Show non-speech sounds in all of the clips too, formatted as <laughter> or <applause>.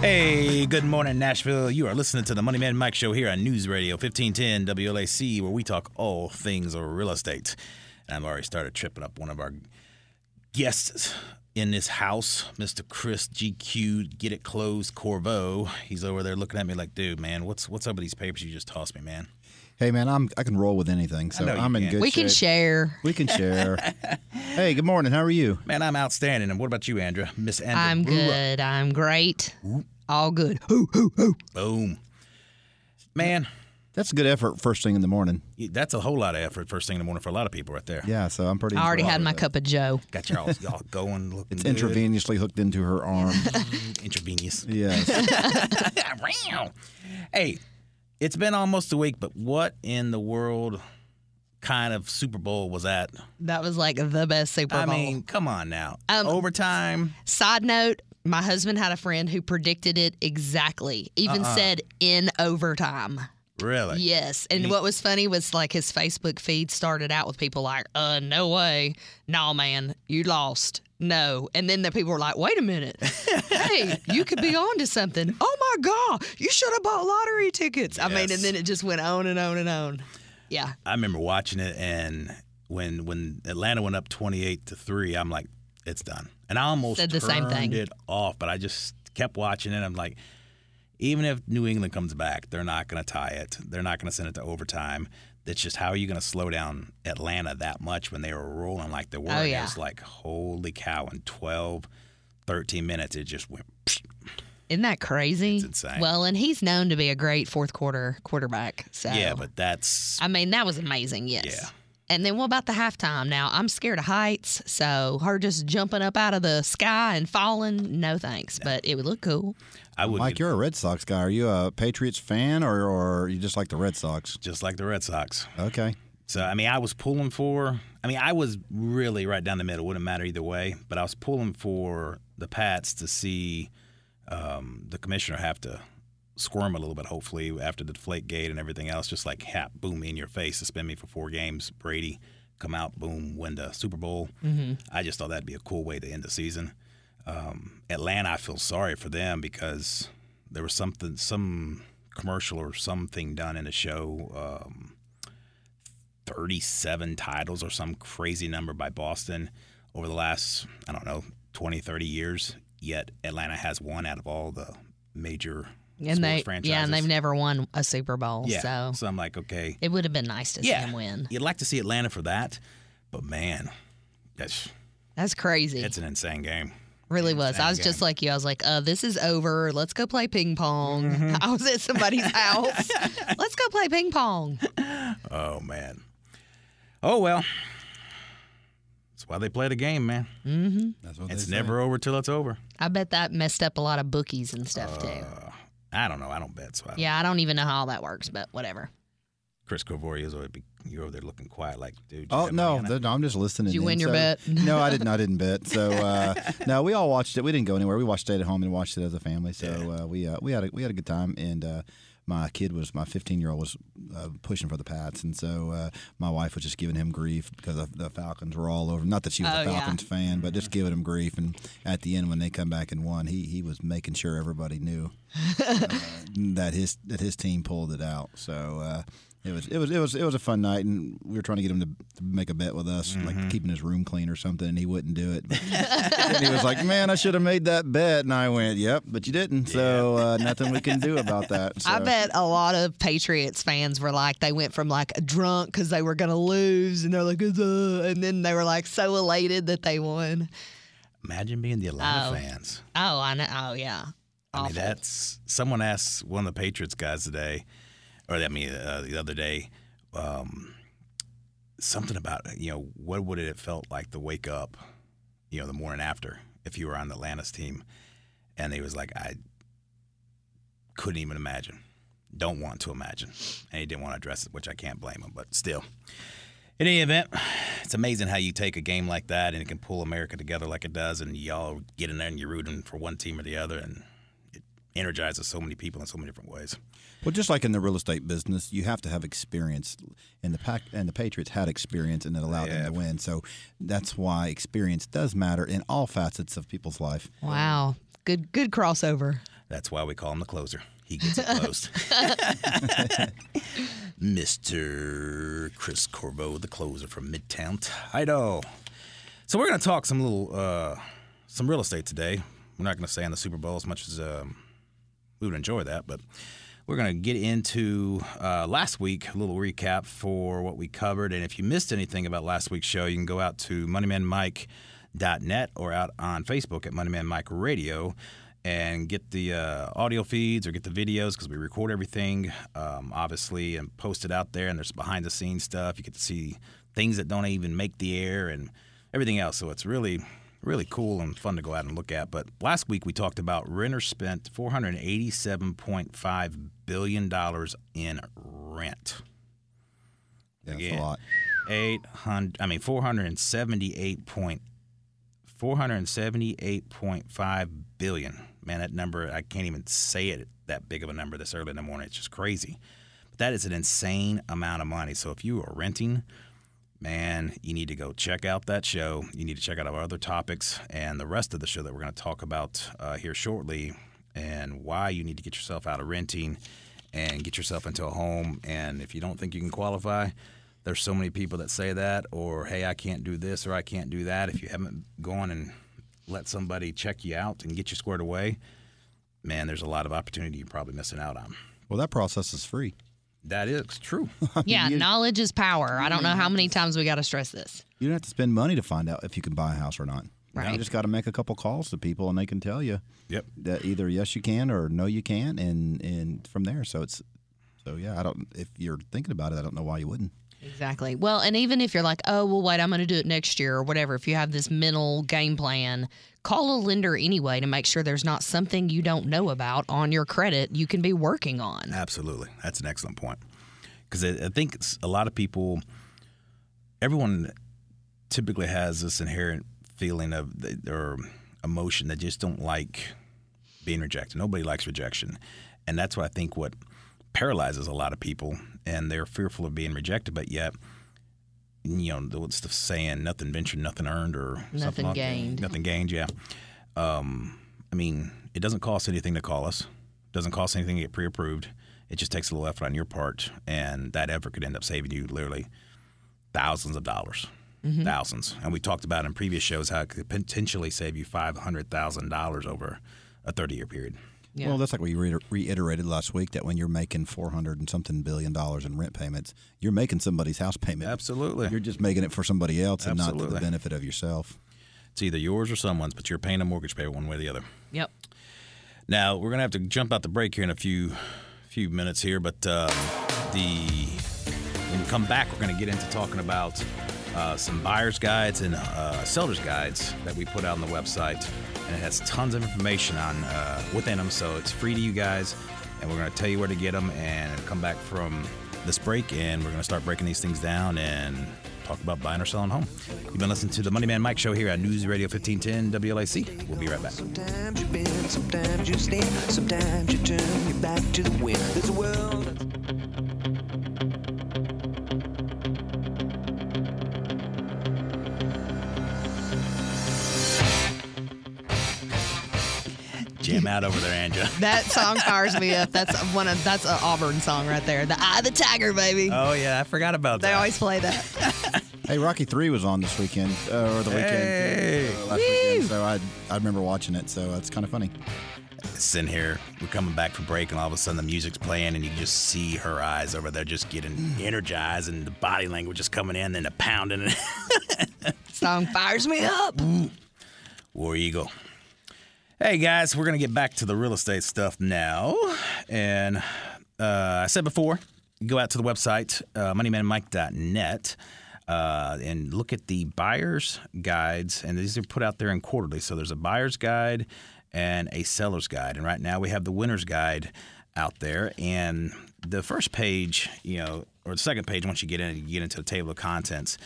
Hey, good morning, Nashville. You are listening to the Money Man Mike Show here on News Radio 1510 WLAC, where we talk all things real estate. And I've already started tripping up one of our guests in this house, Mr. Chris GQ Get It Closed Corvo. He's over there looking at me like, dude, man, what's what's up with these papers you just tossed me, man? Hey man, I'm I can roll with anything, so know you I'm in can. good We shape. can share. We can share. <laughs> hey, good morning. How are you? Man, I'm outstanding. And what about you, Andrea? Miss Andrea? I'm Brewer. Uh, good. I'm great. All good. Hoo, hoo, hoo. Boom. Man, That's a good effort first thing in the morning. that's a whole lot of effort first thing in the morning for a lot of people right there. Yeah, so I'm pretty. I already had of my that. cup of Joe. Got your all, y'all going, looking It's good. intravenously hooked into her arm. <laughs> Intravenous. yes. <laughs> Wow. hey, it's been almost a week, but what in the world kind of Super Bowl was that? That was like the best Super Bowl. I mean, come on now. Um, Overtime. Side note, my husband had a friend who predicted it exactly, even Uh-uh. said in overtime. Really? Yes. And what was funny was like his Facebook feed started out with people like, uh, no way. No, man, you lost. No. And then the people were like, wait a minute. hey, you could be on to something. <laughs> Oh my God, you should have bought lottery tickets. I mean, and then it just went on and on and on. Yeah. I remember watching it, and when when Atlanta went up twenty eight to three, I'm like, it's done. And I almost Said the same turned thing. it off, but I just kept watching it. I'm like, even if New England comes back, they're not going to tie it. They're not going to send it to overtime. It's just how are you going to slow down Atlanta that much when they were rolling like they oh, were? Oh, yeah. It's like, holy cow, in 12, 13 minutes, it just went. psh. Isn't that crazy? It's insane. Well, and he's known to be a great fourth quarter quarterback. So Yeah, but that's. I mean, that was amazing, yes. Yeah. And then what about the halftime? Now, I'm scared of heights, so her just jumping up out of the sky and falling, no thanks. But it would look cool. I would Mike, you're a Red Sox guy. Are you a Patriots fan or, or you just like the Red Sox? just like the Red Sox. Okay. So I mean, I was pulling for. I mean, I was really right down the middle. Wouldn't matter either way. But I was pulling for the Pats to see um, the commissioner have to squirm a little bit. Hopefully, after the deflate gate and everything else, just like hap, boom, me in your face, suspend me for four games. Brady come out, boom, win the Super Bowl. Mm-hmm. I just thought that'd be a cool way to end the season. Um, Atlanta, I feel sorry for them because there was something, some commercial or something done in the show. Um, 37 titles or some crazy number by Boston over the last, I don't know, 20, 30 years. Yet Atlanta has one out of all the major And they, franchises. yeah, and they've never won a Super Bowl, Yeah. so I'm like, okay. it would have been nice to see them win. You'd like to see Atlanta for that, but man, that's That's crazy. it's an insane game. really was. I was insane just like you. I was like, uh, this is over. Let's go play ping pong. Mm-hmm. <laughs> I was at somebody's <laughs> house. Let's go play ping pong. Oh man. Oh well. That's why they play the game, man. That's what It's they say. never over till it's over. I bet that messed up a lot of bookies and stuff too. I don't know. I don't bet, so I don't Yeah, I don't even know how all that works, but whatever. Chris Corvo's over, you're over there looking quiet, like, dude. Oh no, money on it? th- no, I'm just listening. Did you in. win your So- bet? <laughs> no, I didn't. I didn't bet. So uh, <laughs> no, we all watched it. We didn't go anywhere. We watched it at home and watched it as a family. So uh, we uh, we had a, we had a good time. And uh, my kid was my 15 year old was uh, pushing for the Pats, and so uh, my wife was just giving him grief because the, the Falcons were all over. Not that she was Oh, a yeah. Falcons fan, but just giving him grief. And at the end, when they come back and won, he he was making sure everybody knew <laughs> uh, that his that his team pulled it out. So. Uh, it was it was it was it was a fun night, and we were trying to get him to, to make a bet with us, Mm-hmm. like keeping his room clean or something, and he wouldn't do it. <laughs> And he was like, "Man, I should have made that bet," and I went, "Yep, but you didn't, so uh, nothing we can do about that." <laughs> So. I bet a lot of Patriots fans were like, they went from like drunk because they were going to lose, and they're like, "Uh," and then they were like so elated that they won. Imagine being the Atlanta Oh. fans. Oh, I know. Oh, yeah. I mean, that's someone asked one of the Patriots guys today, or I mean, uh, the other day, um, something about you know what would it have felt like to wake up, you know, the morning after if you were on the Atlanta's team, and he was like, I couldn't even imagine, don't want to imagine, and he didn't want to address it, which I can't blame him, but still. In any event, it's amazing how you take a game like that and it can pull America together like it does, and y'all get in there and you're rooting for one team or the other, and it, energizes so many people in so many different ways. Well, just like in the real estate business, you have to have experience, and the pack and the Patriots had experience, and it allowed them to win. So that's why experience does matter in all facets of people's life. Wow. Good good crossover. That's why we call him the closer. He gets it closed. <laughs> Mr. Chris Corvo, the closer from Midtown Title. So we're going to talk some little, uh, some real estate today. We're not going to stay on the Super Bowl as much as um, we would enjoy that, but we're going to get into uh, last week, a little recap for what we covered. And if you missed anything about last week's show, you can go out to moneymanmike.net or out on Facebook at Moneyman Mike Radio and get the uh, audio feeds or get the videos because we record everything, um, obviously, and post it out there. And there's behind the scenes stuff. You get to see things that don't even make the air and everything else. So it's really, really cool and fun to go out and look at. But last week we talked about renters spent $487.5 billion in rent. That's Again. a lot. 800 I mean 478 point 478.5 billion. Man, that number I can't even say it that big of a number this early in the morning. It's just crazy. But that is an insane amount of money. So if you are renting, man, you need to go check out that show. You need to check out our other topics and the rest of the show that we're going to talk about uh, here shortly and why you need to get yourself out of renting and get yourself into a home. And if you don't think you can qualify, there's so many people that say that, or hey, I can't do this or I can't do that. If you haven't gone and let somebody check you out and get you squared away, man, there's a lot of opportunity you're probably missing out on. Well, that process is free. That is true. <laughs> Yeah, knowledge is power. I don't know how many times we got to stress this. You don't have to spend money to find out if you can buy a house or not. Right. You just got to make a couple calls to people, and they can tell you yep. that either yes you can or no you can, and and from there. So it's so yeah. I don't. If you're thinking about it, I don't know why you wouldn't. Exactly. Well, and even if you're like, oh, well, wait, I'm going to do it next year or whatever, if you have this mental game plan, call a lender anyway to make sure there's not something you don't know about on your credit you can be working on. Absolutely. That's an excellent point. Because I think a lot of people, everyone typically has this inherent feeling of or emotion that just don't like being rejected. Nobody likes rejection. And that's what I think what paralyzes a lot of people and they're fearful of being rejected, but yet you know the- what's the saying nothing ventured nothing earned or Nothing something like gained. nothing gained yeah. Um, i mean it doesn't cost anything to call us. It doesn't cost anything to get pre-approved. It just takes a little effort on your part and that effort could end up saving you literally thousands of dollars. Thousands. And we talked about in previous shows how it could potentially save you $500000 over a 30-year period Yeah. Well, that's like we re- reiterated last week that when you're making four hundred and something billion dollars in rent payments, you're making somebody's house payment. absolutely You're just making it for somebody else and not to the benefit of yourself. it's either yours or someone's but you're paying a mortgage payment one way or the other Yep. Now we're gonna have to jump out the break here in a few few minutes here, but um, the when we come back, we're gonna get into talking about uh, some buyers guides and uh, sellers guides that we put out on the website, and it has tons of information on uh, within them, so it's free to you guys, and we're gonna tell you where to get them, and come back from this break, and we're gonna start breaking these things down and talk about buying or selling home. You've been listening to the Money Man Mike Show here at News Radio 1510 WLAC. We'll be right back. Sometimes you bend, sometimes you stand, sometimes you turn your back to the wind. There's a world. Jam <laughs> out over there, Anja. <laughs> That song fires me up. That's one of that's an Auburn song right there. The Eye of the Tiger, baby. Oh yeah, I forgot about that. they always play that. <laughs> Hey, Rocky Three was on this weekend uh, or the Hey. weekend uh, last weekend, so I I remember watching it. So it's kind of funny. sitting here, we're coming back from break, and all of a sudden the music's playing, and you just see her eyes over there just getting energized, and the body language is coming in, and the pounding. song fires me up. War Eagle. Hey guys, we're gonna get back to the real estate stuff now, and uh, I said before, go out to the website uh, moneymanmike.net. Uh, and look at the buyer's guides, and these are put out there in quarterly. So there's a buyer's guide and a seller's guide, and right now we have the winner's guide out there. And the first page, you know, or the second page, once you get in, you get into the table of contents,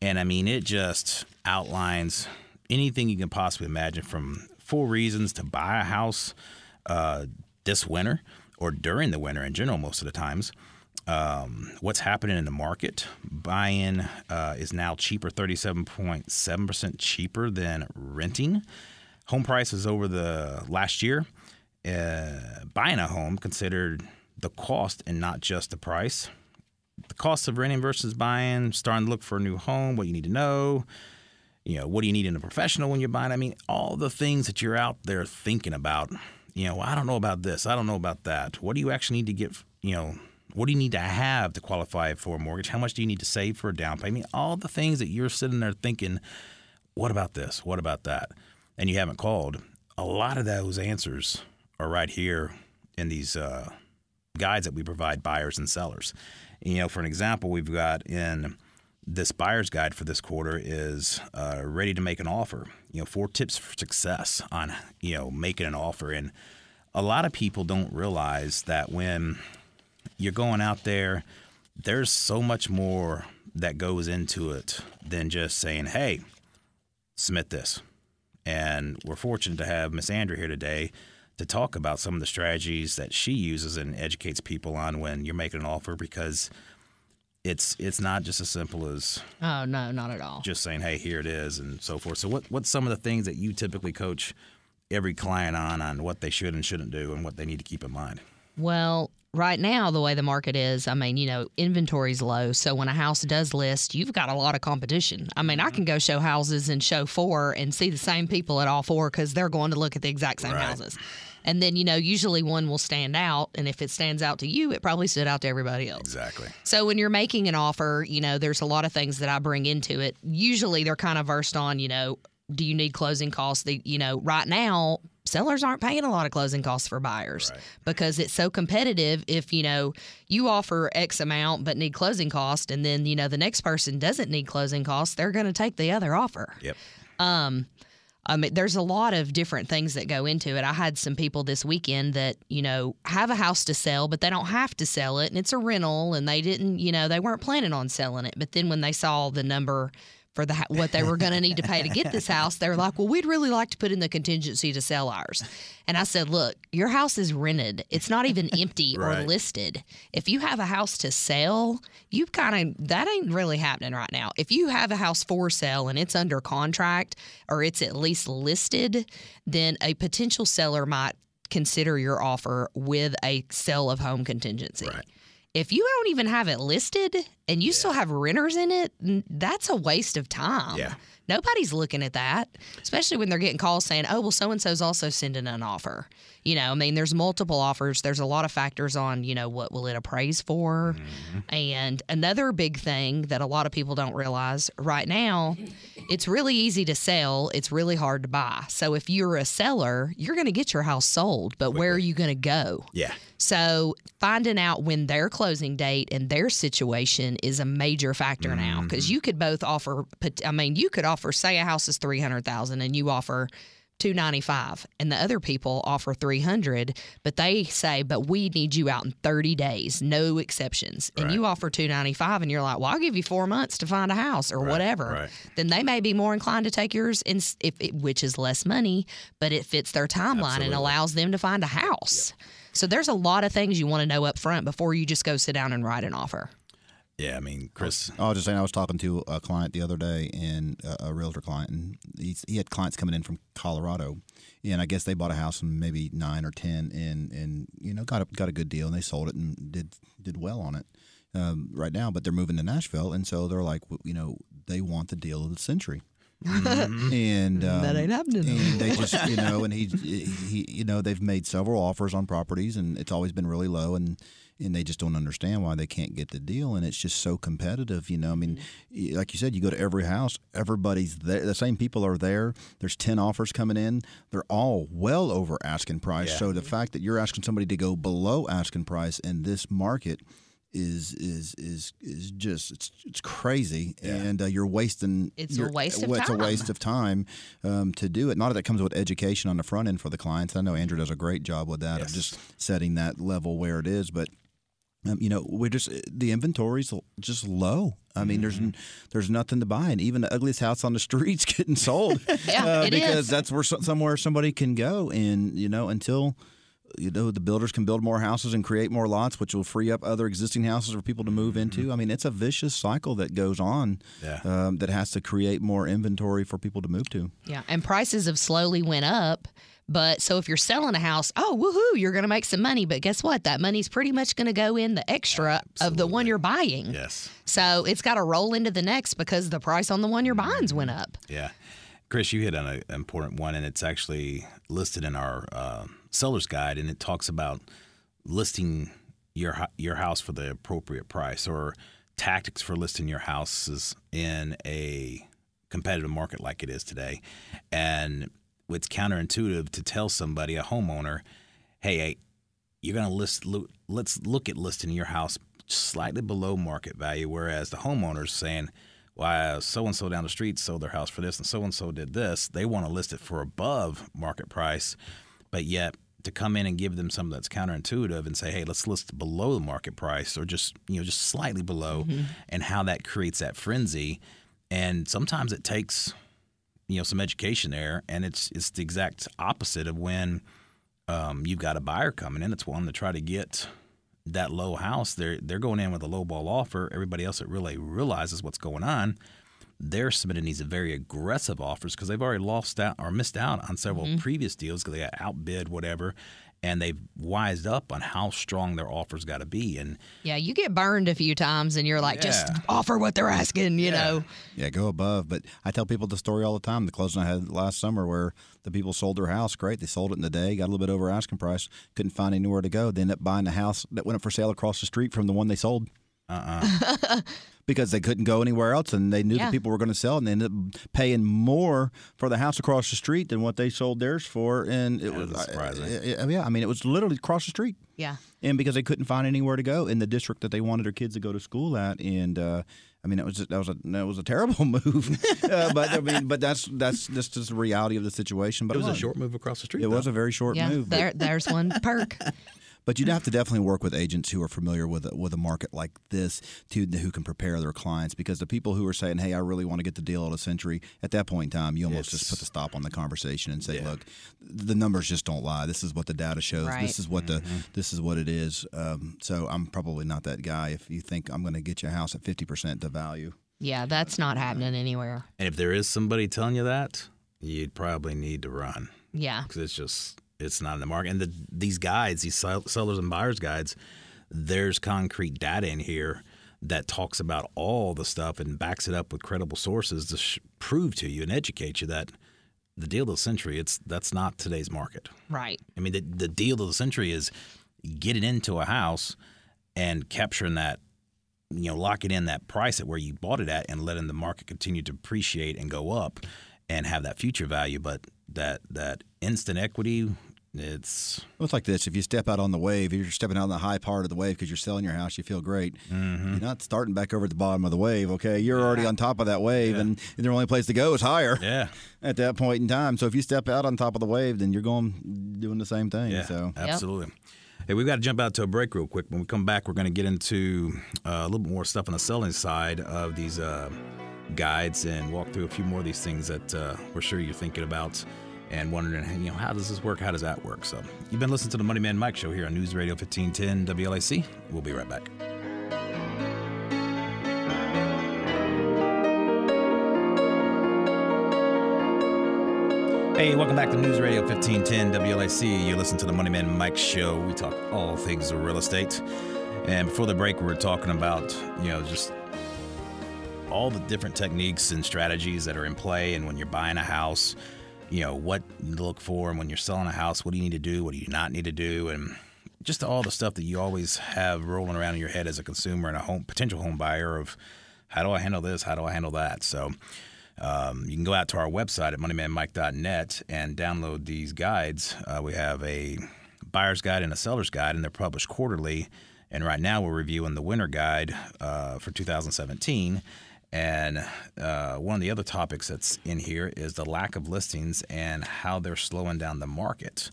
and I mean, it just outlines anything you can possibly imagine from four reasons to buy a house, uh, this winter or during the winter in general, most of the times. Um, what's happening in the market? Buying uh, is now cheaper, 37.7% cheaper than renting. Home prices over the last year, uh, buying a home considered the cost and not just the price. The cost of renting versus buying, starting to look for a new home, what you need to know, you know, what do you need in a professional when you're buying? I mean, all the things that you're out there thinking about, you know, I don't know about this, I don't know about that. What do you actually need to get, you know, what do you need to have to qualify for a mortgage? How much do you need to save for a down payment? All the things that you're sitting there thinking, what about this? What about that? And you haven't called. A lot of those answers are right here in these uh, guides that we provide buyers and sellers. You know, for an example, we've got in this buyer's guide for this quarter is uh, ready to make an offer. You know, four tips for success on you know making an offer, and a lot of people don't realize that when you're going out there, there's so much more that goes into it than just saying, "Hey, submit this." And we're fortunate to have Miss Andrea here today to talk about some of the strategies that she uses and educates people on when you're making an offer because it's it's not just as simple as Oh no, not at all. just saying, "Hey, here it is," and so forth. So, what what's some of the things that you typically coach every client on on what they should and shouldn't do and what they need to keep in mind? Well, right now, the way the market is, I mean, you know, inventory's low. So when a house does list, you've got a lot of competition. I mean, I mm-hmm. can go show houses and show four and see the same people at all four because they're going to look at the exact same Right. houses. And then, you know, usually one will stand out. And if it stands out to you, it probably stood out to everybody else. Exactly. So when you're making an offer, you know, there's a lot of things that I bring into it. Usually they're kind of versed on, you know, do you need closing costs? The, you know, right now sellers aren't paying a lot of closing costs for buyers Right. because it's so competitive. If, you know, you offer X amount but need closing cost and then, you know, the next person doesn't need closing costs, they're going to take the other offer. Yep. I mean, there's a lot of different things that go into it. I had some people this weekend that, you know, have a house to sell, but they don't have to sell it and it's a rental and they didn't, you know, they weren't planning on selling it. But then when they saw the number for the what they were going to need to pay to get this <laughs> house, they were like, "Well, we'd really like to put in the contingency to sell ours." And I said, "Look, your house is rented. It's not even <laughs> empty or listed. If you have a house to sell, you kind of that ain't really happening right now. If you have a house for sale and it's under contract or it's at least listed, then a potential seller might consider your offer with a sale of home contingency. Right. If you don't even have it listed and you still have renters in it, that's a waste of time. Yeah. Nobody's looking at that, especially when they're getting calls saying, oh, well, so and so's also sending an offer. You know, I mean, there's multiple offers. There's a lot of factors on, you know, what will it appraise for? Mm-hmm. And another big thing that a lot of people don't realize right now, it's really easy to sell, it's really hard to buy. So if you're a seller, you're going to get your house sold, but where are you going to go? Yeah. So finding out when their closing date and their situation is a major factor now because mm-hmm. you could both offer. I mean, you could offer say a house is three hundred thousand and you offer. 295 and the other people offer 300 but they say but we need you out in 30 days no exceptions. And you offer 295 and you're like well i'll give you four months to find a house or whatever. right. then they may be more inclined to take yours in, if it, which is less money but it fits their timeline and allows them to find a house. So there's a lot of things you want to know up front before you just go sit down and write an offer. Yeah. I mean, Chris. I was just saying, I was talking to a client the other day, and a, a realtor client, and he's, he had clients coming in from Colorado, and I guess they bought a house in maybe nine or ten, and and you know got a, got a good deal, and they sold it and did did well on it um, right now, but they're moving to Nashville, and so they're like, you know, they want the deal of the century. <laughs> and um, That ain't happening. And they just, you know, and he, he, you know, they've made several offers on properties, and it's always been really low, and and they just don't understand why they can't get the deal, and it's just so competitive. You know, I mean, y- like you said, you go to every house, everybody's there, the same people are there. There's ten offers coming in, they're all well over asking price. Yeah. So the fact that you're asking somebody to go below asking price in this market is is is is just it's it's crazy, and uh, you're wasting. It's a waste of well, It's a time. waste of time um, to do it. Not that it comes with education on the front end for the clients. I know Andrew does a great job with that Yes. of just setting that level where it is, but. Um, you know, we're just the inventory's just low. I mean, there's Mm-hmm. n- there's nothing to buy, and even the ugliest house on the <laughs> street's getting sold <laughs> Yeah, uh, because is. that's where so- somewhere somebody can go, and you know, until you know the builders can build more houses and create more lots, which will free up other existing houses for people to move into. I mean, it's a vicious cycle that goes on Yeah. um, that has to create more inventory for people to move to. Yeah, and prices have slowly went up. But so if you're selling a house, oh woohoo, you're going to make some money. But guess what? That money's pretty much going to go in the extra of the one you're buying. Yes. So it's got to roll into the next because the price on the one you're buying's went up. Yeah. Chris, you hit on an important one, and it's actually listed in our uh, seller's guide, and it talks about listing your your house for the appropriate price or tactics for listing your houses in a competitive market like it is today. And it's counterintuitive to tell somebody, a homeowner, hey, hey you're going to list, let's look at listing your house slightly below market value, whereas the homeowner's saying, why so and so down the street sold their house for this and so and so did this. They want to list it for above market price, but yet to come in and give them something that's counterintuitive and say, hey, let's list below the market price or just you know just slightly below, mm-hmm. and how that creates that frenzy. And sometimes it takes you know some education there, and it's it's the exact opposite of when um, you've got a buyer coming in. It's one to try to get that low house, they're they're going in with a low ball offer. Everybody else that really realizes what's going on, they're submitting these very aggressive offers because they've already lost out or missed out on several previous deals because they got outbid whatever, and they've wised up on how strong their offers got to be. And Yeah, you get burned a few times and you're like, just offer what they're asking, you know. Yeah, go above. But I tell people the story all the time. The closing I had last summer where the people sold their house. Great. They sold it in the day, got a little bit over asking price, couldn't find anywhere to go. They ended up buying a house that went up for sale across the street from the one they sold. Uh-uh. <laughs> because they couldn't go anywhere else and they knew Yeah. the people were going to sell and they ended up paying more for the house across the street than what they sold theirs for and it That was is surprising. uh, uh, yeah i mean it was literally across the street Yeah. and because they couldn't find anywhere to go in the district that they wanted their kids to go to school at and uh, I mean, it was that was a that was a terrible <laughs> move, uh, but I mean, but that's that's just just the reality of the situation. But it was a wasn't. short move across the street. It was a very short Yeah. move. There, there's one perk. <laughs> but you'd have to definitely work with agents who are familiar with a, with a market like this, to who can prepare their clients. Because the people who are saying, "Hey, I really want to get the deal at a century," at that point in time, you almost just put the stop on the conversation and say, Yeah. "Look, the numbers just don't lie. This is what the data shows. Right. This is what the this is what it is." Um, so I'm probably not that guy. If you think I'm going to get your house at fifty percent the value, Yeah, that's not happening anywhere. and if there is somebody telling you that, you'd probably need to run. Yeah. because it's just it's not in the market. And the, these guides, these sell- sellers and buyers guides, there's concrete data in here that talks about all the stuff and backs it up with credible sources to sh- prove to you and educate you that the deal of the century it's that's not today's market. Right. I mean, the, the deal of the century is getting into a house and capturing that, you know, locking in that price at where you bought it at and letting the market continue to appreciate and go up and have that future value. But that that instant equity, it's Well, it's like this: if you step out on the wave, you're stepping out on the high part of the wave because you're selling your house. You feel great. Mm-hmm. You're not starting back over at the bottom of the wave. Okay, you're already on top of that wave, and the only place to go is higher yeah, <laughs> at that point in time. So if you step out on top of the wave, then you're going doing the same thing. yeah, So absolutely. Hey, we've got to jump out to a break real quick. When we come back, we're going to get into uh, a little bit more stuff on the selling side of these uh, guides and walk through a few more of these things that uh, we're sure you're thinking about and wondering, you know, how does this work? How does that work? So, you've been listening to the Money Man Mike Show here on News Radio 1510 WLAC. We'll be right back. Hey, welcome back to News Radio 1510 WLAC. You listen to the Money Man Mike Show. We talk all things real estate. And before the break, we were talking about, you know, just all the different techniques and strategies that are in play. And when you're buying a house, you know, what to look for. And when you're selling a house, what do you need to do? What do you not need to do? And just all the stuff that you always have rolling around in your head as a consumer and a home potential home buyer of how do I handle this? How do I handle that? So, um, you can go out to our website at moneymanmike.net and download these guides. Uh, we have a buyer's guide and a seller's guide, and they're published quarterly. And right now, we're reviewing the winter guide uh, for 2017. And uh, one of the other topics that's in here is the lack of listings and how they're slowing down the market.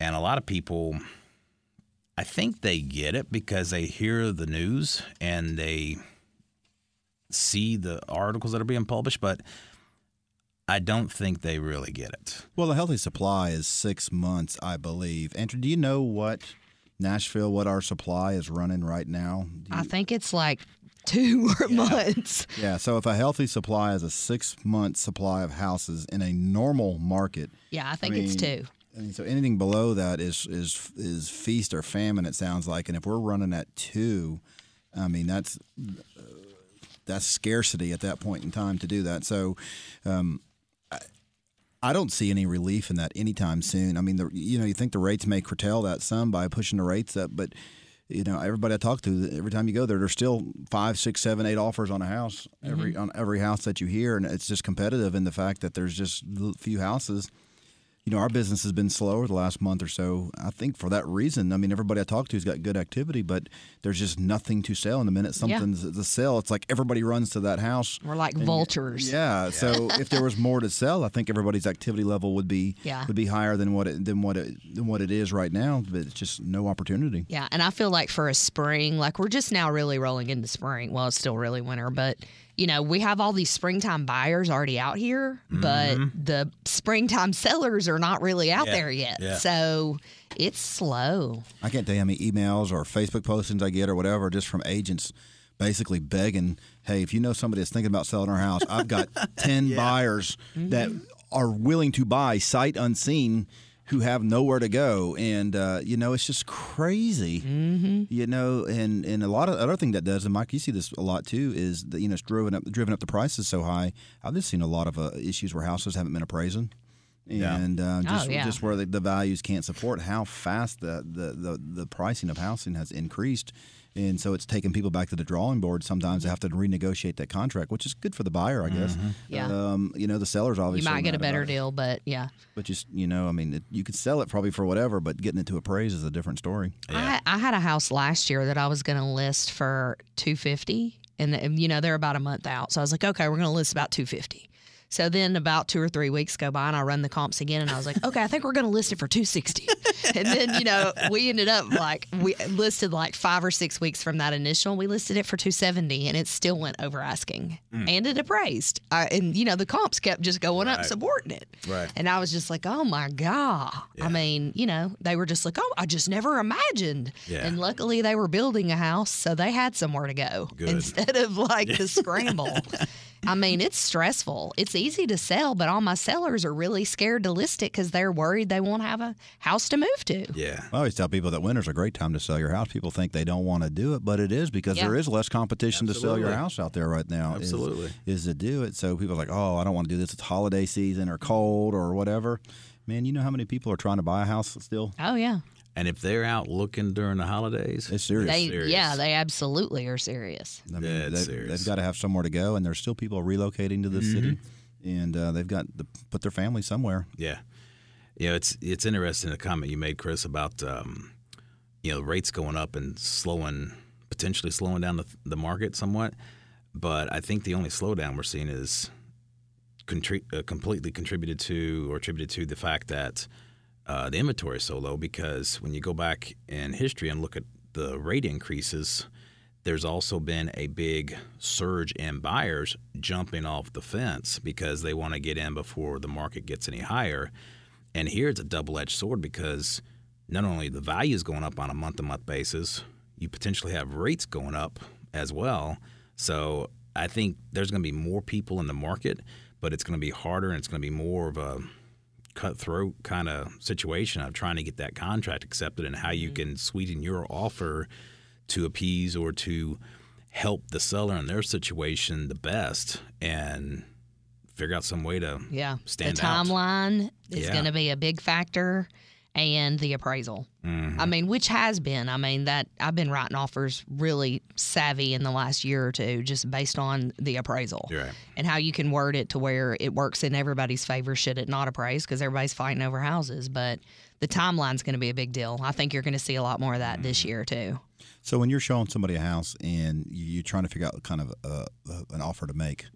And a lot of people, I think they get it because they hear the news and they see the articles that are being published, but I don't think they really get it. Well, the healthy supply is six months, I believe. Andrew, do you know what Nashville, what our supply is running right now? Do I think it's like two <laughs> months. yeah, so if a healthy supply is a six month supply of houses in a normal market, Yeah, I think it's mean, two. I mean, so anything below that is is is feast or famine. It sounds like, and if we're running at two, I mean that's uh, that's scarcity at that point in time to do that. So, um, I, I don't see any relief in that anytime soon. I mean, the, you know, you think the rates may curtail that some by pushing the rates up, but you know, everybody I talk to, every time you go there, there's still five, six, seven, eight offers on a house every mm-hmm. on every house that you hear, and it's just competitive in the fact that there's just few houses you know, our business has been slower the last month or so. I think for that reason. I mean, everybody I talk to has got good activity, but there's just nothing to sell. And the minute Yeah. something's to sell, it's like everybody runs to that house. We're like And- vultures. Yeah. So if there was more to sell, I think everybody's activity level would be Yeah. would be higher than what it than what it than what it is right now. But it's just no opportunity. Yeah, and I feel like for a spring, like we're just now really rolling into spring. Well, it's still really winter, but you know, we have all these springtime buyers already out here, but mm-hmm. the springtime <laughs> sellers are not really out Yeah, there yet. yeah. So it's slow. I can't tell you how many emails or Facebook postings I get or whatever, just from agents basically begging, hey, if you know somebody that's thinking about selling our house, I've got <laughs> 10 buyers that mm-hmm. are willing to buy sight unseen who have nowhere to go. And, uh, you know, it's just crazy. Mm-hmm. You know, and, and a lot of other thing that does, and Mike, you see this a lot too, is that, you know, it's driven up, driven up the prices so high. I've just seen a lot of uh, issues where houses haven't been appraising. Yeah. And uh, just, yeah. just where the, the values can't support how fast the, the, the, the pricing of housing has increased. And so it's taking people back to the drawing board. Sometimes they have to renegotiate that contract, which is good for the buyer, I guess. Yeah. Um, you know, the sellers obviously. You might get a better about it. deal, but yeah. But just you know, I mean, it, you could sell it probably for whatever, but getting it to appraise is a different story. I, I had a house last year that I was going to list for 250 and and, you know they're about a month out. So I was like, okay, we're going to list about 250. So then about two or three weeks go by and I run the comps again and I was like, okay, I think we're going to list it for 260. <laughs> and then, you know, we ended up like, we listed like five or six weeks from that initial. We listed it for 270 and it still went over asking and it appraised. Uh, and, you know, the comps kept just going up, Right. supporting it. Right. And I was just like, oh my God. Yeah. I mean, you know, they were just like, oh, I just never imagined. Yeah. And luckily they were building a house, so they had somewhere to go Good. <laughs> instead of like the scramble. <laughs> I mean, it's stressful. It's easy to sell, but all my sellers are really scared to list it because they're worried they won't have a house to move to. Yeah. I always tell people that winter's a great time to sell your house. People think they don't want to do it, but it is because Yeah. there is less competition to sell your house out there right now. is- Absolutely. is, to do it. So people are like, oh, I don't want to do this. It's holiday season or cold or whatever. Man, you know how many people are trying to buy a house still? Oh yeah, And if they're out looking during the holidays, It's serious. they serious. yeah they absolutely are serious. I mean, Dead they, serious. they've got to have somewhere to go, and there's still people relocating to the city, Mm-hmm. and uh, they've got to put their family somewhere. Yeah, you know, it's it's interesting the comment you made, Chris, about um, you know rates going up and slowing, potentially slowing down the, the market somewhat. But I think the only slowdown we're seeing is contri- uh, completely contributed to or attributed to the fact that uh, the inventory so low. Because when you go back in history and look at the rate increases, there's also been a big surge in buyers jumping off the fence because they want to get in before the market gets any higher. And here it's a double edged sword because not only the value is going up on a month to month basis, you potentially have rates going up as well. So I think there's going to be more people in the market, but it's going to be harder and it's going to be more of a cutthroat kind of situation of trying to get that contract accepted and how you mm-hmm. can sweeten your offer to appease or to help the seller in their situation the best and figure out some way to Yeah, stand the out. timeline is Yeah. going to be a big factor, and the appraisal. Mm-hmm. I mean, which has been. I mean, that I've been writing offers really savvy in the last year or two, just based on the appraisal and how you can word it to where it works in everybody's favor. Should it not appraise? Because everybody's fighting over houses, but the timeline's going to be a big deal. I think you're going to see a lot more of that Mm-hmm. this year too. So when you're showing somebody a house and you- you're trying to figure out kind of uh, uh, an offer to make,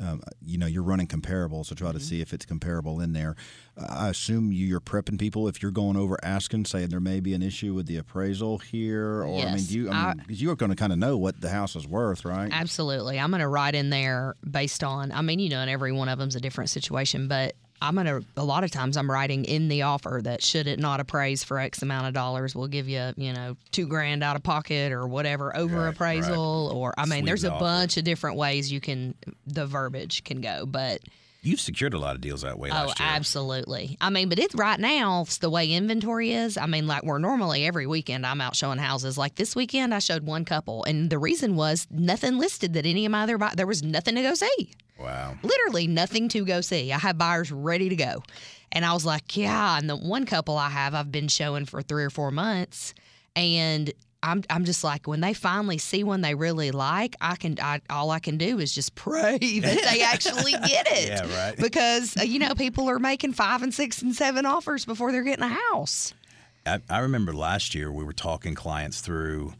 um, you know, you're running comparables to try to see if it's comparable in there. I assume you- you're prepping people if you're going over asking, saying there may be an issue with the appraisal here, or I mean, do you? I mean, because you're going to kind of know what the house is worth, right? Absolutely. I'm going to write in there based on, I mean, you know, and every one of them's a different situation, but I'm going to, a lot of times I'm writing in the offer that should it not appraise for X amount of dollars, we'll give you, you know, two grand out of pocket or whatever over Right, appraisal. Or, I mean, there's a offer. bunch of different ways you can, the verbiage can go. But You've secured a lot of deals that way Oh, year. absolutely. I mean, but it's right now, it's the way inventory is. I mean, like we're normally every weekend I'm out showing houses. Like this weekend, I showed one couple, and the reason was nothing listed that any of my other there was nothing to go see. Wow. Literally nothing to go see. I had buyers ready to go, and I was like, yeah. And the one couple I have, I've been showing for three or four months, and. I'm, I'm just like when they finally see one they really like, I can I, all I can do is just pray <laughs> that they actually <laughs> get it Yeah, right. because uh, you know people are making five and six and seven offers before they're getting a house. I, I remember last year we were talking clients through,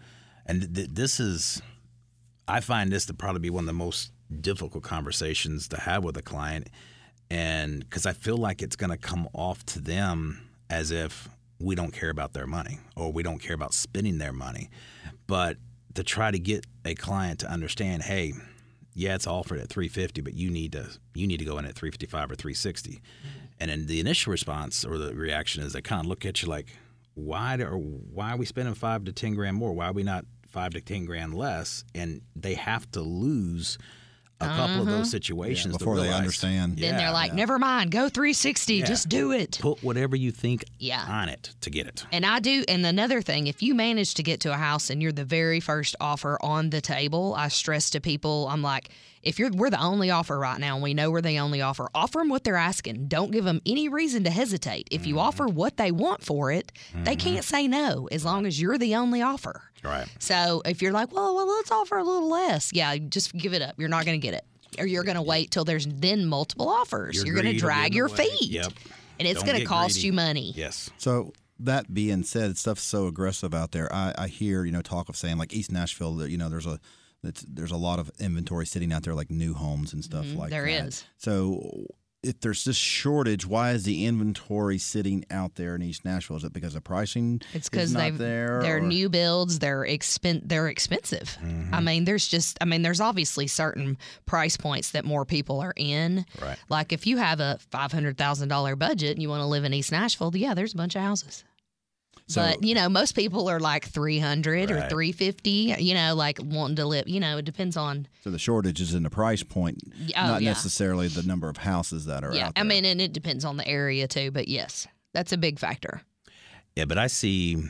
and th- this is, I find this to probably be one of the most difficult conversations to have with a client, and because I feel like it's going to come off to them as if we don't care about their money or we don't care about spending their money, but to try to get a client to understand, hey, yeah, it's offered at 350, but you need to you need to go in at 355 or 360. And then the initial response or the reaction is they kind of look at you like, why do, or why are we spending five to 10 grand more? Why are we not five to 10 grand less? And they have to lose a couple of those mm-hmm. situations to before they realize, understand. then they're Yeah, like, never mind, go 360, Yeah. just do it. put whatever you think Yeah. on it to get it. And I do. And another thing, if you manage to get to a house and you're the very first offer on the table, I stress to people, I'm like, if you're we're the only offer right now and we know we're the only offer, offer them what they're asking. Don't give them any reason to hesitate. If you mm-hmm. offer what they want for it, they mm-hmm. can't say no as long as you're the only offer. Right. So if you're like, well, well, let's offer a little less, yeah, just give it up. You're not going to get it, or you're going to wait till there's then multiple offers. Your you're going to greed will get drag your the feet. Yep. And it's going to cost greedy. you money. Yes. So that being said, stuff's so aggressive out there. I, I hear you know talk of saying like East Nashville. that, You know, there's a it's, there's a lot of inventory sitting out there, like new homes and stuff like Mm-hmm. there that. is. So if there's this shortage, why is the inventory sitting out there in East Nashville? Is it because the pricing It's because they've there? they're or- new builds. They're expen they're expensive. I mean, there's just I mean, there's obviously certain price points that more people are in. Right. Like if you have a five hundred thousand dollar budget and you want to live in East Nashville, yeah, there's a bunch of houses. So- but you know, most people are like three hundred or three fifty. You know, like wanting to live. You know, it depends on. So the shortage is in the price point, Oh, not yeah. necessarily the number of houses that are Yeah, out I mean, and it depends on the area too. But yes, that's a big factor. Yeah, but I see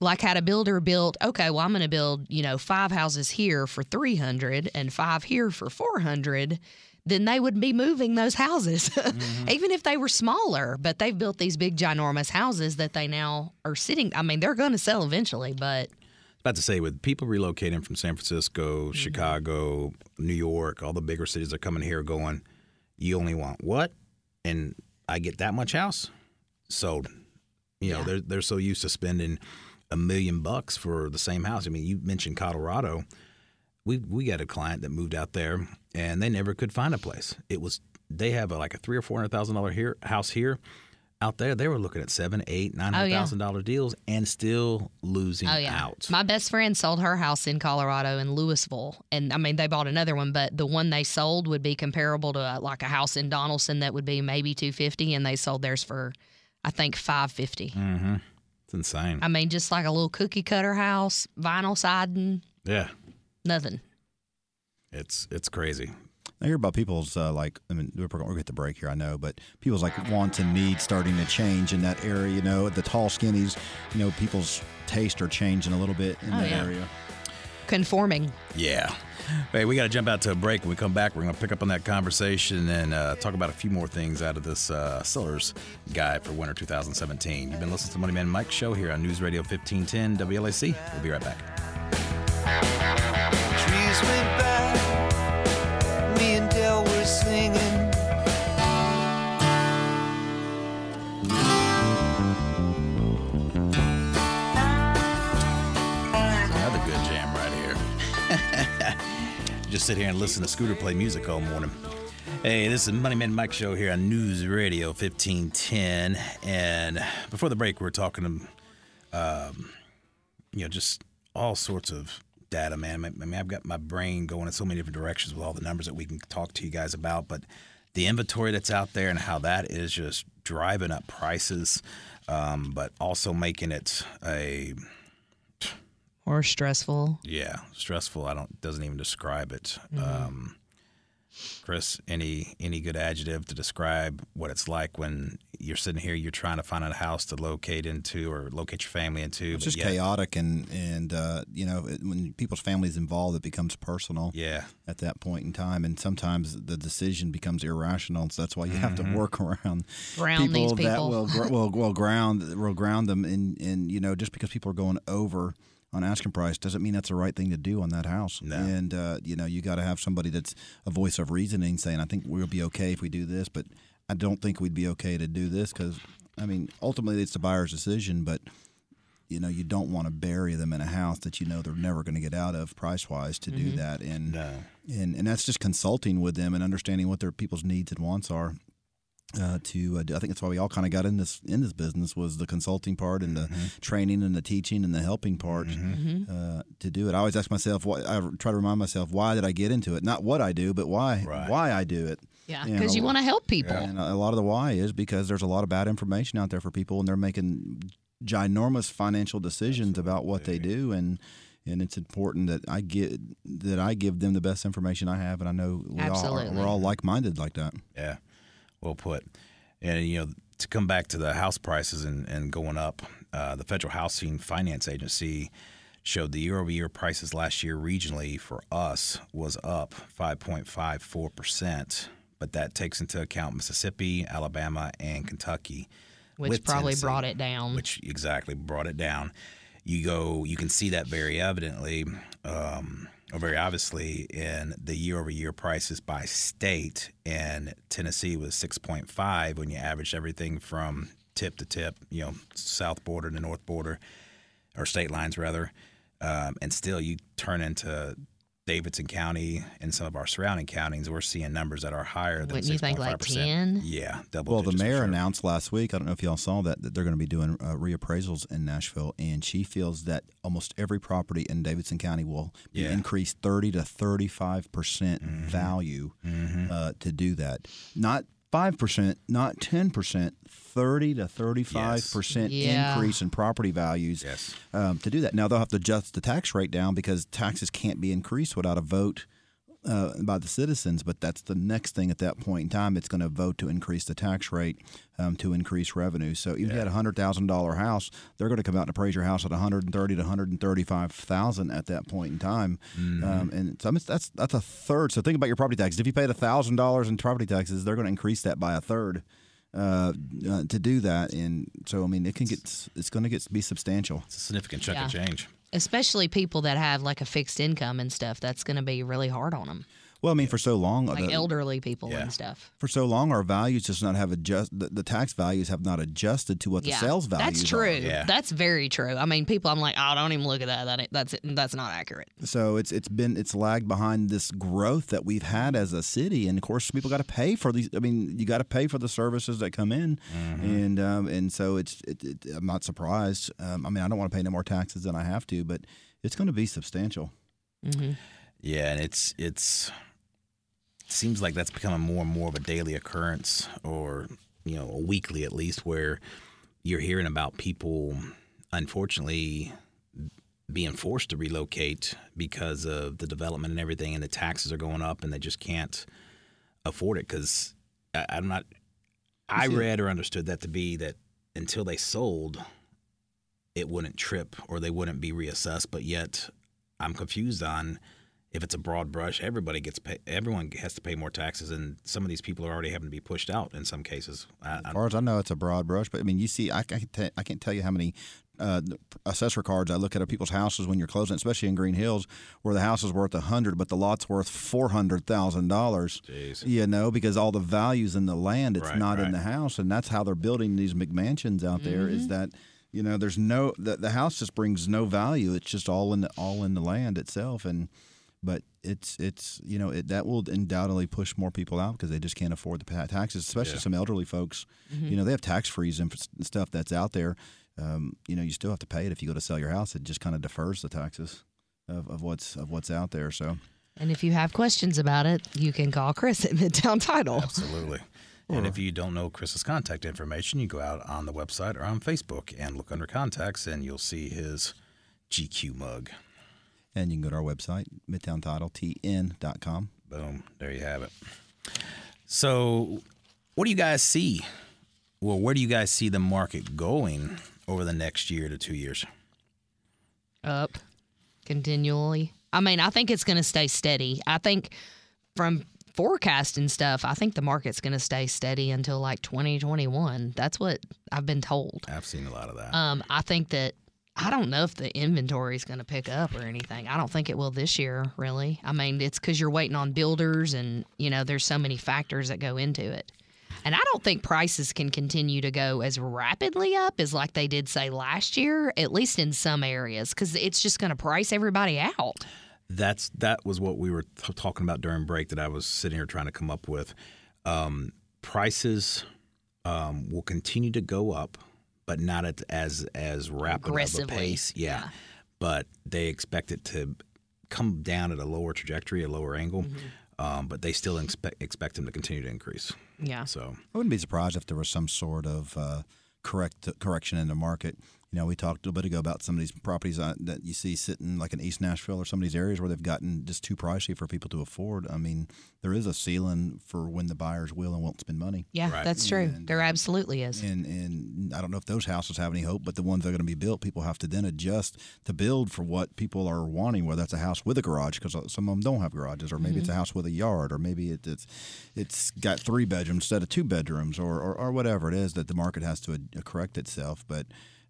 like had a builder built okay well i'm going to build you know five houses here for 300 and five here for 400 then they would be moving those houses <laughs> even if they were smaller but they've built these big ginormous houses that they now are sitting i mean they're going to sell eventually but about to say with people relocating from San Francisco, Mm-hmm. Chicago, New York, all the bigger cities are coming here going, you only want what? And I get that much house? So, You know, Yeah. they're they're so used to spending a million bucks for the same house. I mean, you mentioned Colorado. We we got a client that moved out there and they never could find a place. It was they have a, like a three or four hundred thousand dollar here house here. Out there, they were looking at seven, eight, nine Oh, hundred yeah. thousand dollar deals and still losing oh yeah out. my best friend sold her house in colorado in louisville and i mean they bought another one but the one they sold would be comparable to uh, like a house in Donelson that would be maybe 250 and they sold theirs for i think 550 Mm-hmm. It's insane. I mean, just like a little cookie cutter house, vinyl siding, yeah, nothing. it's it's crazy. I hear about people's uh, like. I mean, we're going to get the break here, I know, but people's like wants and needs starting to change in that area. You know, the tall skinnies. You know, people's taste are changing a little bit in Oh, that yeah. area. Conforming. Yeah. Hey, we got to jump out to a break. When we come back, we're going to pick up on that conversation and uh, talk about a few more things out of this uh, Sellers Guide for winter 2017. You've been listening to the Money Man Mike Show here on News Radio 1510 WLAC. We'll be right back. <laughs> just sit here and listen to Scooter play music all morning. Hey, this is Money Man Mike Show here on News Radio 1510. And before the break, we are talking, um, you know, just all sorts of data, man. I mean, I've got my brain going in so many different directions with all the numbers that we can talk to you guys about. But the inventory that's out there and how that is just driving up prices, um, but also making it a Or stressful. yeah stressful. I don't doesn't even describe it. Um, Chris, any any good adjective to describe what it's like when you're sitting here, you're trying to find a house to locate into or locate your family into? It's just yet- chaotic, and and uh, you know it, when people's families involved, it becomes personal. Yeah, At that point in time, and sometimes the decision becomes irrational, so that's why you have to work around Ground these that will <laughs> will will ground will ground them, and and you know just because people are going over on asking price doesn't mean that's the right thing to do on that house. No. And uh, you know you got to have somebody that's a voice of reasoning, saying I think we'll be okay if we do this, but I don't think we'd be okay to do this because I mean ultimately it's the buyer's decision, but you know you don't want to bury them in a house that you know they're never going to get out of price wise to do that and no. and and that's just consulting with them and understanding what their people's needs and wants are uh, to uh, do- I think that's why we all kind of got in this in this business was the consulting part and the training and the teaching and the helping part uh, to do it. I always ask myself, what I try to remind myself, why did I get into it? Not what I do, but why Right. why I do it. Yeah, And because a you want to help people. and a lot of the why is because there's a lot of bad information out there for people, and they're making ginormous financial decisions about what they do, and and it's important that I get that I give them the best information I have, and I know we all are, we're all like minded like that. Yeah, well put. And you know, to come back to the house prices and, and going up, uh, the Federal Housing Finance Agency showed the year-over-year prices last year regionally for us was up 5.54 percent, but that takes into account Mississippi, Alabama, and Kentucky, Which probably Tennessee, brought it down. Which exactly brought it down. You go, you can see that very evidently, um, very obviously, in the year-over-year prices by state. And Tennessee was 6.5 when you averaged everything from tip to tip, you know, south border to north border, or state lines rather. Um, and still, you turn into Davidson County and some of our surrounding counties, we're seeing numbers that are higher than Wouldn't you think, like 10? Yeah, double. Well, the mayor sure. announced last week. I don't know if y'all saw that that they're going to be doing uh, reappraisals in Nashville, and she feels that almost every property in Davidson County will be Yeah. increased thirty to thirty-five percent value uh, to do that. Not five percent, not ten percent. Thirty to thirty-five percent Yeah. increase in property values Yes. um, to do that. Now they'll have to adjust the tax rate down because taxes can't be increased without a vote uh, by the citizens. But that's the next thing at that point in time. It's going to vote to increase the tax rate um, to increase revenue. So even if you had a hundred thousand dollar house, they're going to come out and appraise your house at one hundred and thirty to one hundred and thirty five thousand at that point in time. Um, and so I mean, that's that's a third. So think about your property taxes. If you paid thousand dollars in property taxes, they're going to increase that by a third. Uh, uh, to do that, and so I mean, it can get it's going to get be substantial. It's a significant chunk of change. Especially people that have like a fixed income and stuff. That's going to be really hard on them. Well, I mean, for so long, Like the- elderly people Yeah. and stuff. for so long, our values just not have adjust. The, the tax values have not adjusted to what the yeah, sales values. that's true. Are. Yeah. That's very true. I mean, people. I'm like, oh, don't even look at that. That ain't- that's that's not accurate. So it's it's been it's lagged behind this growth that we've had as a city, and of course, people got to pay for these. I mean, you got to pay for the services that come in, and um, and so it's. It, it, I'm not surprised. Um, I mean, I don't want to pay no more taxes than I have to, but it's going to be substantial. Yeah, and it's it's seems like that's becoming more and more of a daily occurrence, or you know, a weekly at least, where you're hearing about people, unfortunately, being forced to relocate because of the development and everything, and the taxes are going up, and they just can't afford it. Because I'm not. I read or understood that to be that until they sold, it wouldn't trip or they wouldn't be reassessed. But yet, I'm confused on if it's a broad brush. Everybody gets pay, everyone has to pay more taxes, and some of these people are already having to be pushed out in some cases. I, As I, far as I know, it's a broad brush, but I mean, you see, I, I, can te- I can't tell you how many uh, assessor cards I look at of people's houses when you're closing, especially in Green Hills, where the house is worth a hundred, but the lot's worth four hundred thousand dollars. Jeez. You know, because all the values in the land, it's Right, not in the house, and that's how they're building these McMansions out there. Is that you know, there's no the, the house just brings no value. It's just all in the all in the land itself, and but it's it's you know it, that will undoubtedly push more people out because they just can't afford the taxes, especially Yeah. some elderly folks. Mm-hmm. You know they have tax freeze and stuff that's out there. Um, you know you still have to pay it if you go to sell your house. It just kind of defers the taxes of, of what's of what's out there. So And if you have questions about it, you can call Chris at Midtown Title. Absolutely. And if you don't know Chris's contact information, you go out on the website or on Facebook and look under contacts, and you'll see his GQ mug. And you can go to our website midtowntitletn.com. Boom. There you have it. So, what do you guys see? Well, where do you guys see the market going over the next year to two years? Up continually. I mean, I think it's going to stay steady. I think from forecast and stuff, I think the market's going to stay steady until like 2021. That's what I've been told. I've seen a lot of that. Um, I think that I don't know if the inventory is going to pick up or anything. I don't think it will this year, really. I mean, it's because you're waiting on builders, and you know, there's so many factors that go into it. And I don't think prices can continue to go as rapidly up as like they did say last year, at least in some areas, because it's just going to price everybody out. That's that was what we were t- talking about during break that I was sitting here trying to come up with. Um, prices um, will continue to go up, but not at as as rapid of a pace. Yeah. yeah. but they expect it to come down at a lower trajectory, a lower angle. Mm-hmm. Um, but they still expect expect them to continue to increase. Yeah. So I wouldn't be surprised if there was some sort of uh, correct correction in the market. You know, we talked a little bit ago about some of these properties uh, that you see sitting like in East Nashville or some of these areas where they've gotten just too pricey for people to afford. I mean, there is a ceiling for when the buyers will and won't spend money. Yeah, Right. that's true. And- there absolutely is. And and I don't know if those houses have any hope, but the ones that are going to be built, people have to then adjust to build for what people are wanting. Whether that's a house with a garage, because some of them don't have garages, or maybe it's a house with a yard, or maybe it, it's it's got three bedrooms instead of two bedrooms, or or, or whatever it is that the market has to uh, correct itself. But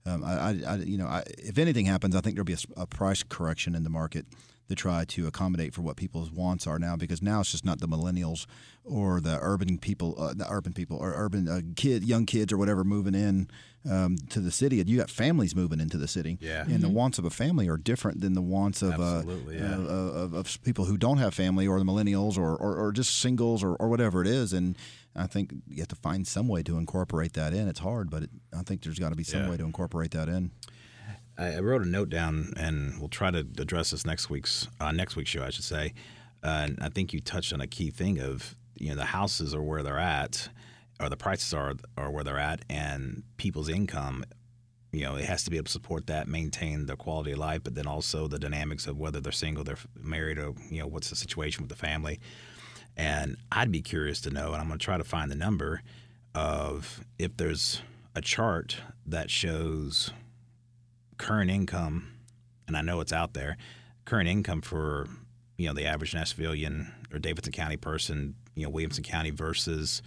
um, I, I, you know, I, if anything happens, I think there'll be a price correction in the market to try to accommodate for what people's wants are now, because now it's just not the millennials or the urban people, uh, the urban people or urban uh, kid, young kids or whatever moving in um, to the city. You got families moving into the city, Yeah. and the wants of a family are different than the wants of uh, Absolutely, yeah. uh, of, of people who don't have family or the millennials or, or, or just singles or, or whatever it is. And I think you have to find some way to incorporate that in. It's hard, but it, I think there's got to be some Yeah. way to incorporate that in. I wrote a note down, and we'll try to address this next week's uh, next week's show, I should say. Uh, and I think you touched on a key thing of you know the houses are where they're at, or the prices are are where they're at, and people's income. You know, it has to be able to support that, maintain their quality of life, but then also the dynamics of whether they're single, they're married, or you know what's the situation with the family. And I'd be curious to know, and I'm going to try to find the number of if there's a chart that shows current income, and I know it's out there, current income for you know the average Nashvilleian or Davidson County person, you know Williamson County versus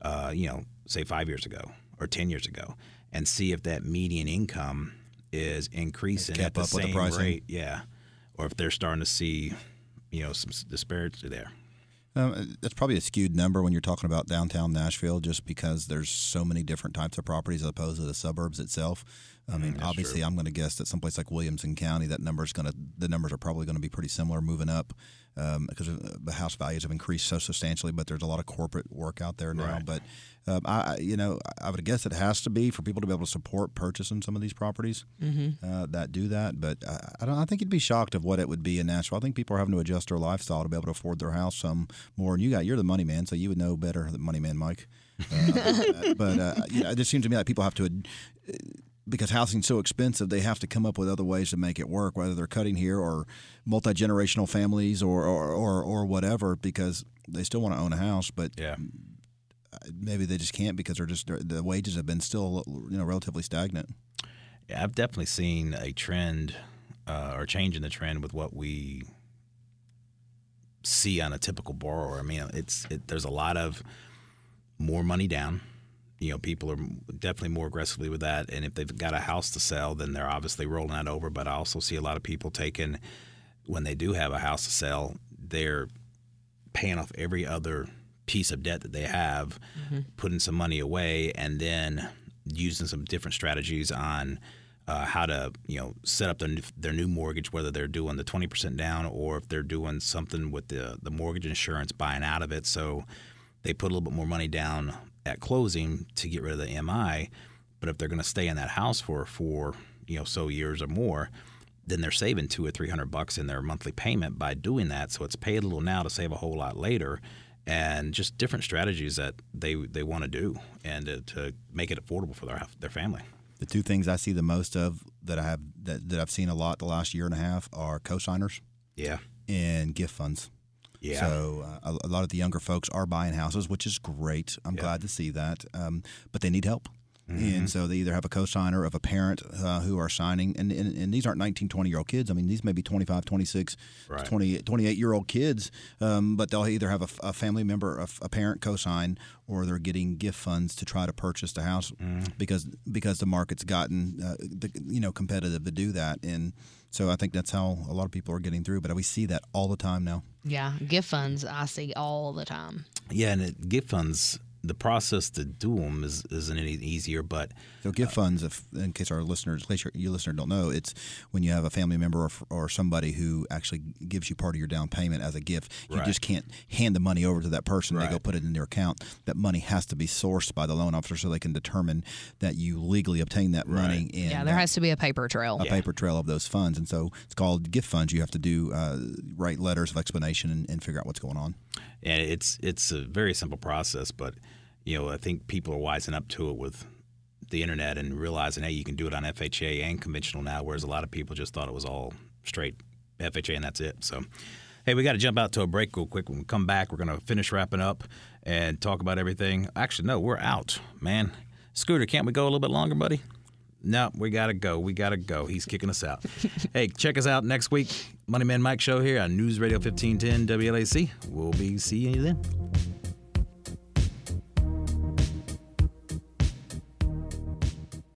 uh, you know say five years ago or ten years ago, and see if that median income is increasing at the up with the same rate, yeah, or if they're starting to see you know some disparity there. Um, that's probably a skewed number when you're talking about downtown Nashville, just because there's so many different types of properties as opposed to the suburbs itself. I mean, that's obviously, true. I'm going to guess that someplace like Williamson County, that number is going to the numbers are probably going to be pretty similar moving up um, because uh, the house values have increased so substantially. But there's a lot of corporate work out there now. Right. But um, I, you know, I would guess it has to be for people to be able to support purchasing some of these properties uh, that do that. But I, I don't. I think you'd be shocked of what it would be in Nashville. I think people are having to adjust their lifestyle to be able to afford their house some more. And you got you're the money man, so you would know better than money man, Mike. <laughs> Uh, but uh, you know, it just seems to me like people have to. Because housing's so expensive, they have to come up with other ways to make it work, whether they're cutting here or multi generational families or, or, or, or whatever, because they still want to own a house, but Yeah. maybe they just can't because they're just the wages have been still you know relatively stagnant. Yeah, I've definitely seen a trend uh, or change in the trend with what we see on a typical borrower. I mean, it's it, there's a lot of more money down. You know, people are definitely more aggressively with that, and if they've got a house to sell, then they're obviously rolling that over. But I also see a lot of people taking when they do have a house to sell, they're paying off every other piece of debt that they have, putting some money away, and then using some different strategies on uh, how to you know set up their new, their new mortgage, whether they're doing the twenty percent down or if they're doing something with the the mortgage insurance, buying out of it. So they put a little bit more money down at closing to get rid of the MI. But if they're going to stay in that house for four you know so years or more, then they're saving two or three hundred bucks in their monthly payment by doing that. So it's pay a little now to save a whole lot later, and just different strategies that they they want to do and to, to make it affordable for their their family. The two things I see the most of that I have that, that I've seen a lot the last year and a half are cosigners Yeah, and gift funds. Yeah, So uh, a, a lot of the younger folks are buying houses, which is great. I'm glad to see that, um, but they need help. Mm-hmm. And so they either have a cosigner of a parent uh, who are signing, and, and, and these aren't 19, 20 year old kids. I mean, these may be 25, 26, Right. 20, 28 year old kids, um, but they'll either have a family member, a parent cosign, or they're getting gift funds to try to purchase the house Mm-hmm. because because the market's gotten uh, the, you know competitive to do that. And so I think that's how a lot of people are getting through. But we see that all the time now. Yeah, gift funds I see all the time. yeah. And it, gift funds, the process to do them is isn't any easier, but So gift funds, if in case our listeners, in case your, you listener don't know, it's when you have a family member or, or somebody who actually gives you part of your down payment as a gift. You Right. just can't hand the money over to that person. They go put it in their account. That money has to be sourced by the loan officer so they can determine that you legally obtained that money. And yeah, there uh, has to be a paper trail. a paper trail of those funds, and so it's called gift funds. You have to do uh, write letters of explanation and, and figure out what's going on. And it's it's a very simple process. But you know, I think people are wising up to it with the internet and realizing, hey, you can do it on FHA and conventional now, whereas a lot of people just thought it was all straight FHA and that's it. So, hey, we got to jump out to a break real quick. When we come back, we're going to finish wrapping up and talk about everything. Actually, no, we're out, man. Scooter, can't we go a little bit longer, buddy? No, we got to go. We got to go. He's kicking us out. <laughs> hey, check us out next week. Money Man Mike Show here on News Radio 1510 WLAC. We'll be seeing you then.